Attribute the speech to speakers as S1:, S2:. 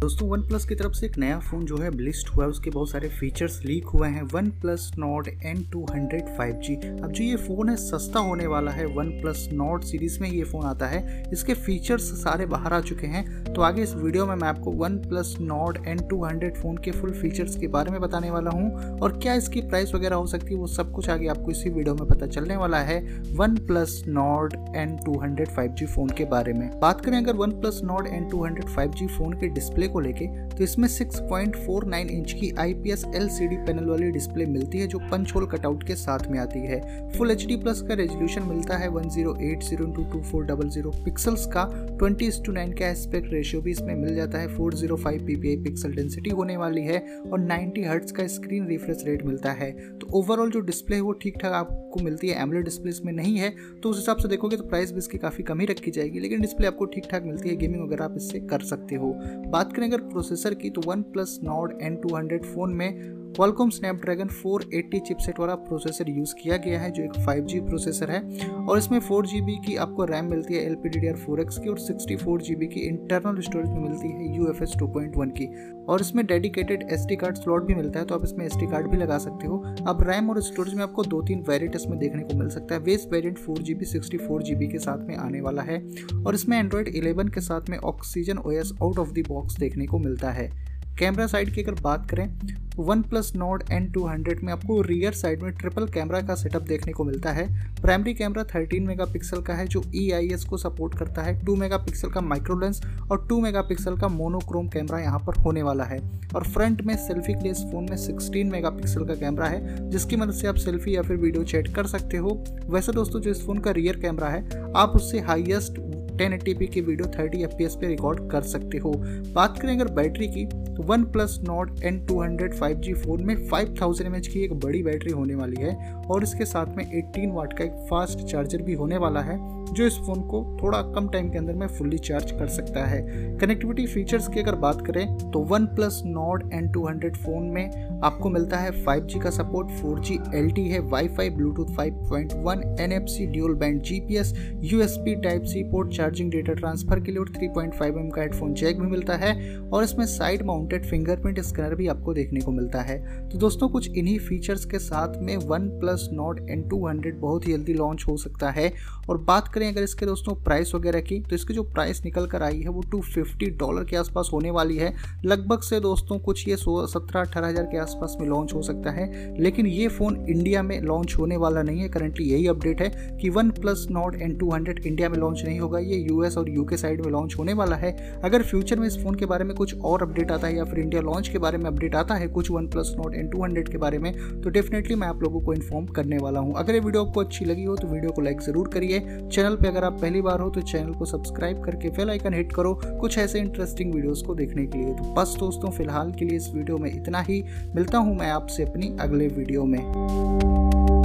S1: दोस्तों one plus की तरफ़ से एक नया फ़ोन जो है लिस्ट हुआ है, उसके बहुत सारे फीचर्स लीक हुए हैं। OnePlus Nord N two hundred five G अब जो ये फ़ोन है, सस्ता होने वाला है। वन प्लस नॉट सीरीज़ में ये फ़ोन आता है। इसके फीचर्स सारे बाहर आ चुके हैं। तो आगे इस वीडियो में मैं आपको OnePlus Nord N two hundred phone के फुल फीचर्स के बारे में बताने वाला हूँ और क्या इसकी प्राइस वगैरह हो सकती है, वो सब कुछ आगे आपको इसी वीडियो में पता चलने वाला है OnePlus Nord N two hundred five G phone के बारे में। बात करें अगर OnePlus Nord N two hundred five G phone के डिस्प्ले डिस्प्ले को लेके तो इसमें 6.49 इंच की IPS LCD पैनल वाली डिस्प्ले मिलती है, जो पंच होल कटआउट के साथ में आती है। फुल एच प्लस का रेजोल्यूशन मिलता है 1080 पिक्सल्स का 20 टू 9 का एस्पेक्ट रेशियो भी इसमें मिल जाता है। 405 ppi पिक्सल डेंसिटी होने वाली है और 90 हर्ट्ज का स्क्रीन रिफ्रेश रेट मिलता है। तो ओवरऑल जो डिस्प्ले है, वो ठीक ठाक आपको मिलती है। एमलेट डिस्प्ले इसमें नहीं है तो उस हिसाब से देखोगे तो प्राइस भी इसकी काफ़ी कम ही रखी जाएगी, लेकिन डिस्प्ले आपको ठीक ठाक मिलती है। गेमिंग वगैरह आप इससे कर सकते हो। बात करें अगर प्रोसेसर की तो OnePlus Nord N two hundred phone में क्वालकॉम स्नैपड्रैगन 480 चिपसेट वाला प्रोसेसर यूज़ किया गया है, जो एक 5G प्रोसेसर है। और इसमें 4GB की आपको रैम मिलती है एल पी की और 64GB की इंटरनल स्टोरेज मिलती है यू एफ़ की। और इसमें डेडिकेटेड एस कार्ड स्लॉट भी मिलता है तो आप इसमें एस कार्ड भी लगा सकते हो। अब रैम और स्टोरेज में आपको दो तीन वेरियंट इसमें देखने को मिल सकता है। Base variant four G B sixty four G B के साथ में आने वाला है। और इसमें एंड्रॉयड इलेवन के साथ में Oxygen O S out of the box देखने को मिलता है। कैमरा साइड की अगर बात करें, OnePlus Nord N two hundred में आपको रियर साइड में ट्रिपल कैमरा का सेटअप देखने को मिलता है। प्राइमरी कैमरा 13 मेगापिक्सल का है, जो ई e को सपोर्ट करता है। 2 मेगापिक्सल का माइक्रो लेंस और 2 मेगापिक्सल का मोनोक्रोम कैमरा यहाँ पर होने वाला है। और फ्रंट में सेल्फी के लिए इस फ़ोन में 16 मेगापिक्सल का कैमरा है, जिसकी मदद से आप सेल्फी या फिर वीडियो चैट कर सकते हो। वैसे दोस्तों, जो इस फ़ोन का रियर कैमरा है, आप उससे हाइएस्ट 1080p की वीडियो थर्टी एफ़ पे रिकॉर्ड कर सकते हो। बात करें अगर बैटरी की तो OnePlus Nord N two hundred five G phone में फाइव थाउज़ेंड एम की एक बड़ी बैटरी होने वाली है और इसके साथ में 18 वाट का एक फास्ट चार्जर भी होने वाला है। जो इस फ़ोन को थोड़ा कम टाइम के अंदर में फुल्ली चार्ज कर सकता है। कनेक्टिविटी फीचर्स की अगर बात करें तो OnePlus Nord N two hundred phone में आपको मिलता है 5G का सपोर्ट 4G LTE है wifi Bluetooth 5.1 NFC dual band GPS USB type C port charging data transfer के लिए और 3.5 एम का हेडफोन जैक भी मिलता है और इसमें साइड माउंटेड फिंगरप्रिंट स्कैनर भी आपको देखने को मिलता है। तो दोस्तों, कुछ इन्हीं फीचर्स के साथ में OnePlus Nord N two hundred बहुत ही जल्दी लॉन्च हो सकता है। और बात करें अगर इसके दोस्तों प्राइस वगैरह की तो इसकी जो प्राइस निकल कर आई है वो टू फिफ्टी डॉलर के आसपास होने वाली है। लगभग से दोस्तों कुछ ये सो, सत्रह अठारह हज़ार के आसपास में लॉन्च हो सकता है, लेकिन ये फ़ोन इंडिया में लॉन्च होने वाला नहीं है। करंटली यही अपडेट है कि OnePlus Nord N two hundred India में लॉन्च नहीं होगा, ये यूएस और यूके साइड में लॉन्च होने वाला है। अगर फ्यूचर में इस फ़ोन के बारे में कुछ और अपडेट आता है या फिर इंडिया लॉन्च के बारे में अपडेट आता है कुछ OnePlus Nord N two hundred के बारे में तो डेफिनेटली मैं आप लोगों को इन्फॉर्म करने वाला हूँ। अगर ये वीडियो आपको अच्छी लगी हो तो वीडियो को लाइक ज़रूर करिए। चैनल पर अगर आप पहली बार हो तो चैनल को सब्सक्राइब करके बेल आइकन हिट करो कुछ ऐसे इंटरेस्टिंग वीडियोस को देखने के लिए। तो बस दोस्तों, फ़िलहाल के लिए इस वीडियो में इतना ही। मिलता हूँ मैं आपसे अपनी अगले वीडियो में।